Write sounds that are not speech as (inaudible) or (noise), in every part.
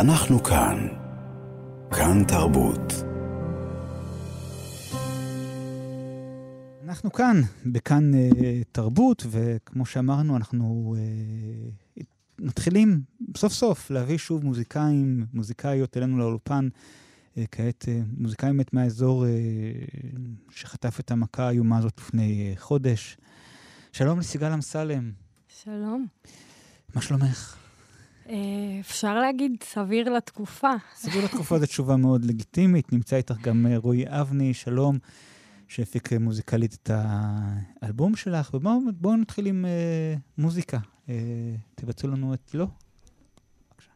אנחנו כאן. כאן תרבות. אנחנו כאן, בכאן uh, תרבות, וכמו שאמרנו, אנחנו uh, מתחילים סוף סוף להביא שוב מוזיקאים, מוזיקאיות אלינו לאולפן. Uh, כעת uh, מוזיקאים באמת מהאזור uh, שחטף את המכה האיומה הזאת לפני uh, חודש. שלום לסיגל אמסלם. שלום. מה שלומך? אפשר להגיד סביר לתקופה. סביר לתקופה זו תשובה מאוד לגיטימית. נמצא איתך גם רועי אבני, שלום. שהפיק מוזיקלית את האלבום שלך, ובואו נתחיל עם uh, מוזיקה. Uh, תבצעו לנו את לא. בבקשה.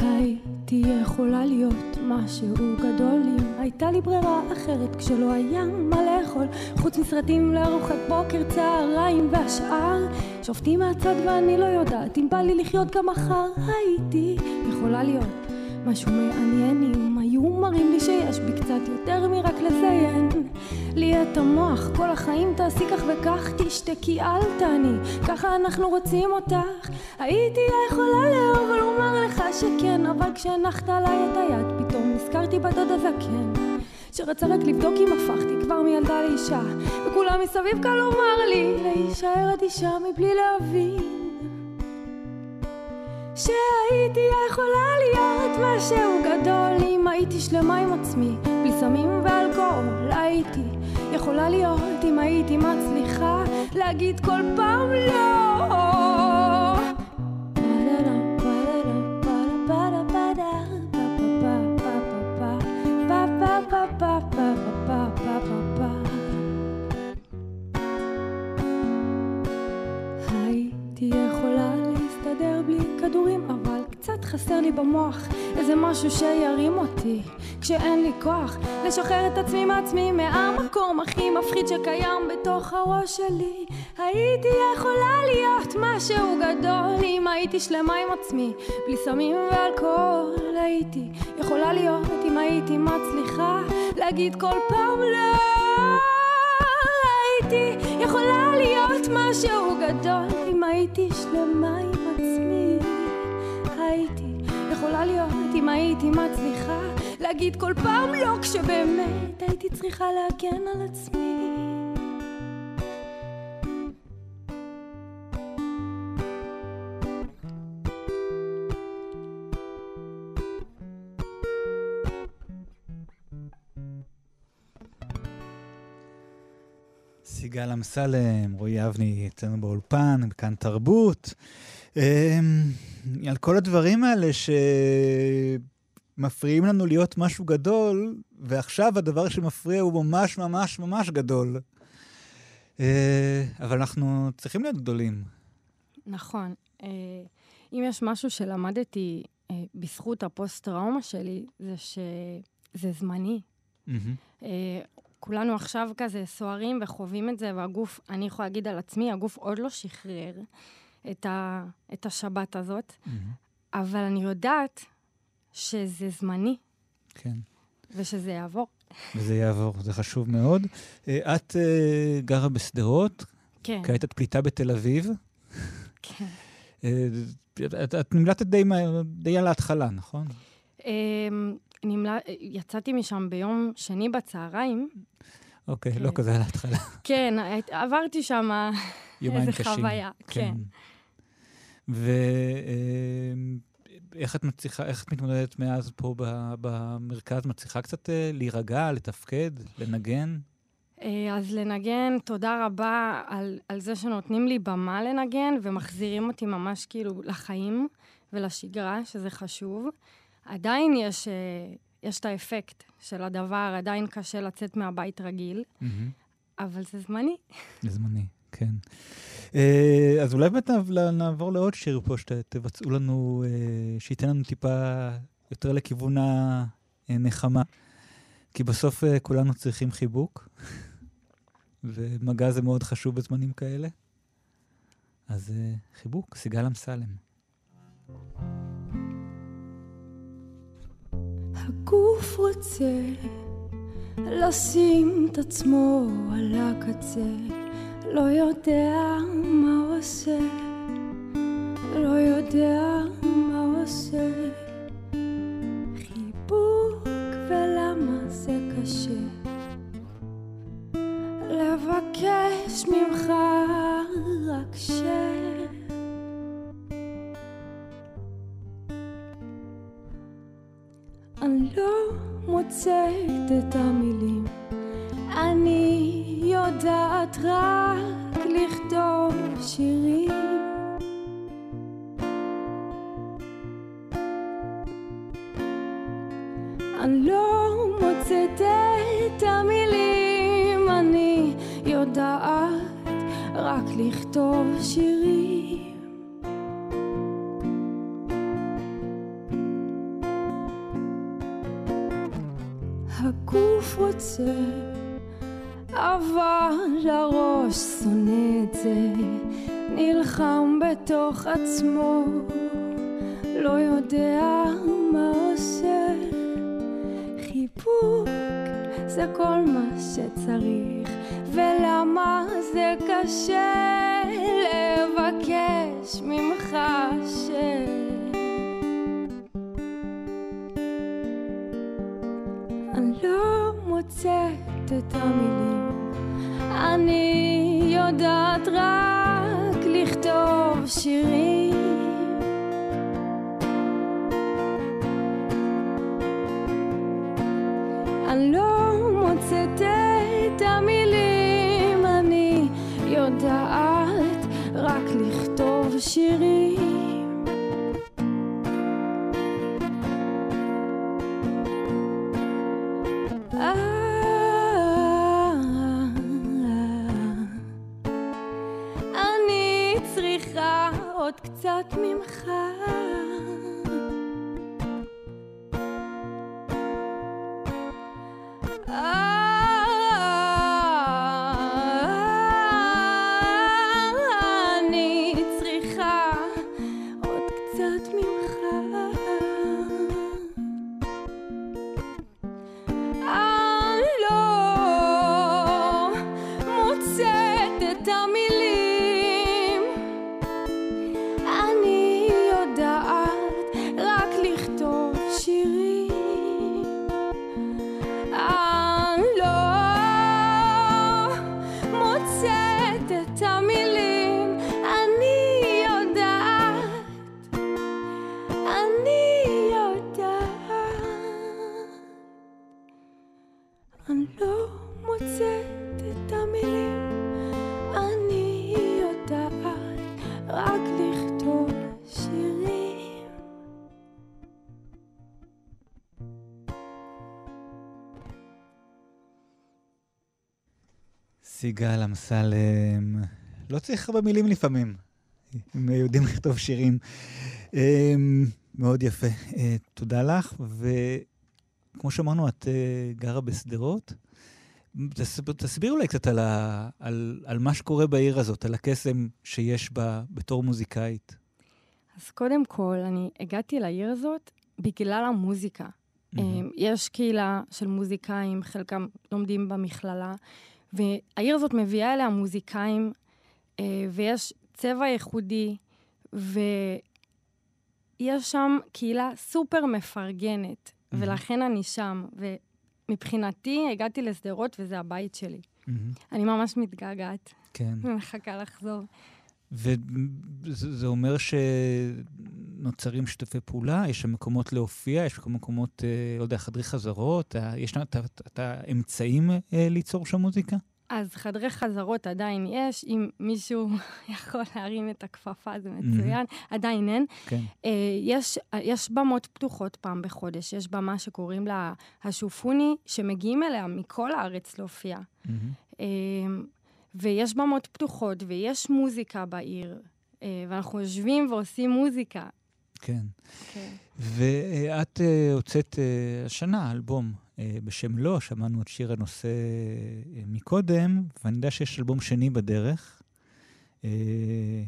הייתי יכולה להיות משהו גדול אם הייתה לי ברירה אחרת כשלא היה מה לאכול. חוץ מסרטים לארוחת בוקר, צהריים והשאר. שופטים מהצד ואני לא יודעת אם בא לי לחיות גם מחר. הייתי יכולה להיות משהו מעניין אם היו מראים לי שיש בי קצת יותר מרק לזיין לי את המוח כל החיים תעשי כך וכך תשתקי אל תעני ככה אנחנו רוצים אותך. הייתי יכולה לאהוב ולומר לך שכן אבל כשהנחת עליי את היד פתאום נזכרתי בדוד הזקן שרצה רק לבדוק אם הפכתי כבר מילדה לאישה וכולם מסביב קל לומר לי להישאר אדישה מבלי להבין שהייתי יכולה להיות משהו גדול אם הייתי שלמה עם עצמי. בלי סמים ואלכוהול הייתי יכולה להיות אם הייתי מצליחה להגיד כל פעם לא חסר לי במוח איזה משהו שירים אותי. כשאין לי כוח לשחרר את עצמי מעצמי מהמקום הכי מפחיד שקיים בתוך הראש שלי. הייתי יכולה להיות משהו גדול אם הייתי שלמה עם עצמי. בלי סמים ואלכוהול הייתי יכולה להיות אם הייתי מצליחה להגיד כל פעם לא. הייתי יכולה להיות משהו גדול אם הייתי שלמה עם עצמי יכולה להיות אם הייתי מצליחה להגיד כל פעם לא כשבאמת הייתי צריכה להגן על עצמי סיגל אמסלם, רועי אבני אצלנו באולפן, כאן תרבות. על כל הדברים האלה שמפריעים לנו להיות משהו גדול, ועכשיו הדבר שמפריע הוא ממש ממש ממש גדול. אבל אנחנו צריכים להיות גדולים. נכון. אם יש משהו שלמדתי בזכות הפוסט-טראומה שלי, זה שזה זמני. Mm-hmm. כולנו עכשיו כזה סוערים וחווים את זה, והגוף, אני יכולה להגיד על עצמי, הגוף עוד לא שחרר את, ה, את השבת הזאת, mm-hmm. אבל אני יודעת שזה זמני. כן. ושזה יעבור. וזה יעבור, זה חשוב מאוד. את uh, גרה בשדרות. כן. כעת את פליטה בתל אביב. כן. את, את נמלטת די, די על ההתחלה, נכון? נמל... יצאתי משם ביום שני בצהריים. אוקיי, כן. לא כזה על ההתחלה. כן, עברתי שם איזה. חוויה. כן. ואיך את מצליחה, איך את מתמודדת מאז פה במרכז? מצליחה קצת להירגע, לתפקד, לנגן? אז לנגן, תודה רבה על, על זה שנותנים לי במה לנגן ומחזירים אותי ממש כאילו לחיים ולשגרה, שזה חשוב. עדיין יש, יש את האפקט של הדבר, עדיין קשה לצאת מהבית רגיל, mm-hmm. אבל זה זמני. זה זמני, כן. אז אולי באמת נעבור לעוד שיר פה, שתבצעו לנו, שייתן לנו טיפה יותר לכיוון הנחמה. כי בסוף כולנו צריכים חיבוק, (laughs) ומגע זה מאוד חשוב בזמנים כאלה. אז חיבוק, סיגל אמסלם. הגוף רוצה לשים את עצמו על הקצה, לא יודע מה הוא עושה, לא יודע מה הוא עושה. חיבוק ולמה זה קשה, לבקש ממך רק ש... אני לא מוצאת את המילים, אני לא מוצאת את המילים, אני יודעת רק לכתוב שירים. הגוף רוצה, אבל הראש שונא את זה, נלחם בתוך עצמו, לא יודע מה עושה. חיבוק זה כל מה שצריך, ולמה זה קשה לבקש ממך ש... אני לא מוצאת את המילים, אני יודעת רק לכתוב שירים. אני צריכה עוד קצת ממך. סיגל אמסלם, לא צריך הרבה מילים לפעמים, אם יודעים לכתוב שירים. אמ, מאוד יפה. אה, תודה לך, וכמו שאמרנו, את אה, גרה בשדרות. תס- תסביר אולי קצת על, ה, על, על מה שקורה בעיר הזאת, על הקסם שיש בה בתור מוזיקאית. אז קודם כל, אני הגעתי לעיר הזאת בגלל המוזיקה. אמ, יש קהילה של מוזיקאים, חלקם לומדים במכללה, והעיר הזאת מביאה אליה מוזיקאים, אה, ויש צבע ייחודי, ויש שם קהילה סופר מפרגנת, מהמם. ולכן אני שם. ומבחינתי, הגעתי לשדרות וזה הבית שלי. מהמם. אני ממש מתגעגעת, כן. ומחכה לחזור. וזה זה אומר שנוצרים שיתופי פעולה, יש שם מקומות להופיע, יש שם מקומות, אה, לא יודע, חדרי חזרות, אה, יש את האמצעים אה, ליצור שם מוזיקה? אז חדרי חזרות עדיין יש, אם מישהו (laughs) יכול להרים את הכפפה זה מצוין, עדיין אין. כן. אה, יש, יש במות פתוחות פעם בחודש, יש במה שקוראים לה השופוני, שמגיעים אליה מכל הארץ להופיע. אה, ויש במות פתוחות, ויש מוזיקה בעיר, אה, ואנחנו יושבים ועושים מוזיקה. כן. כן. ואת אה, הוצאת אה, השנה אלבום בשם לא, שמענו את שיר הנושא מקודם, ואני יודע שיש אלבום שני בדרך,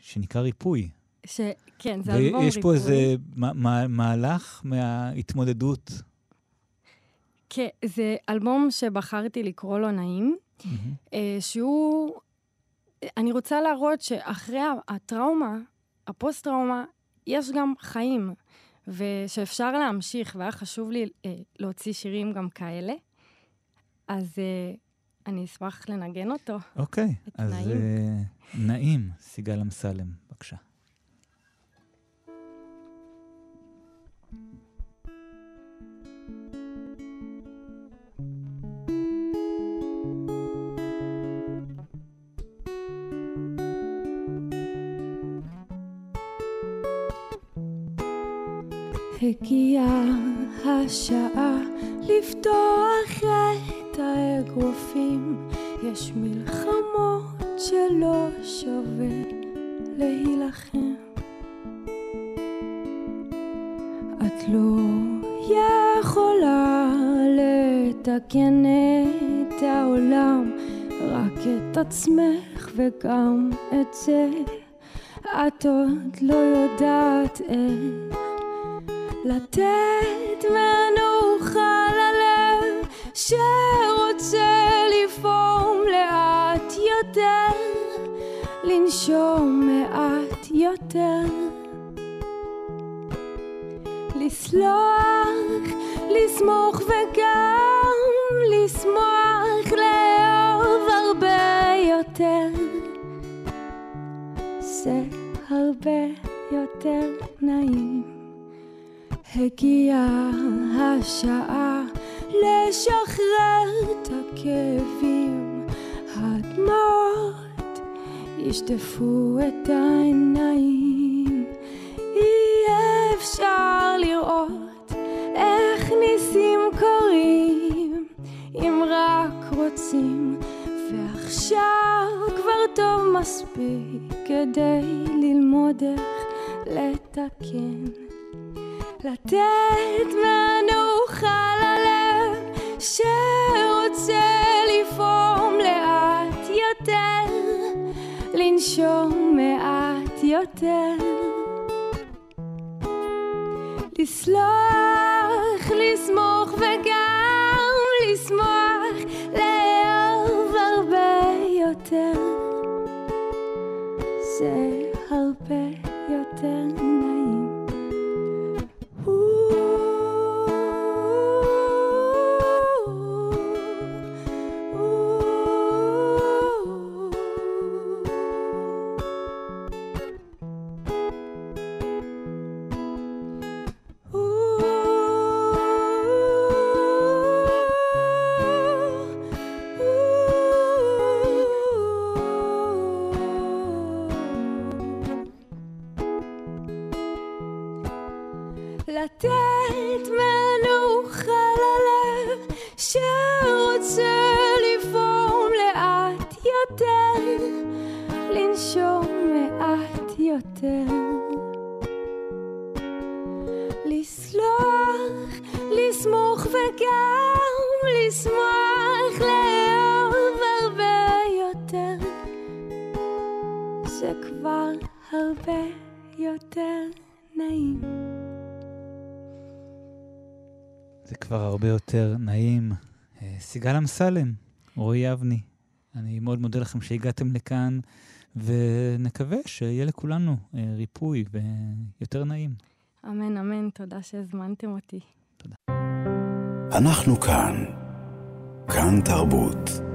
שנקרא ריפוי. ש... כן, זה אלבום ריפוי. ויש פה איזה מהלך מההתמודדות. כן, זה אלבום שבחרתי לקרוא לו נעים, mm-hmm. שהוא... אני רוצה להראות שאחרי הטראומה, הפוסט-טראומה, יש גם חיים, ושאפשר להמשיך, והיה חשוב לי אה, להוציא שירים גם כאלה. אז אה, אני אשמח לנגן אותו. אוקיי, אז נעים. אה, נעים, סיגל אמסלם, בבקשה. הגיעה השעה לפתוח את האגרופים, יש מלחמות שלא שווה להילחם. את לא יכולה לתקן את העולם, רק את עצמך וגם את זה את עוד לא יודעת איך לתת מנוחה ללב שרוצה לפעום לאט יותר, לנשום מעט יותר. לסלוח, לסמוך וגם הגיעה השעה לשחרר את הכאבים, הדמעות ישטפו את העיניים, אי אפשר לראות איך ניסים קורים, אם רק רוצים, ועכשיו כבר טוב מספיק כדי ללמוד איך לתקן. לתת מנוחה ללב שרוצה לפעום לאט יותר, לנשום מעט יותר. לסלוח, ללב זה כבר הרבה יותר נעים. אה, סיגל אמסלם, רועי אבני, אני מאוד מודה לכם שהגעתם לכאן, ונקווה שיהיה לכולנו אה, ריפוי ויותר נעים. אמן, אמן, תודה שהזמנתם אותי. תודה. אנחנו כאן. כאן תרבות.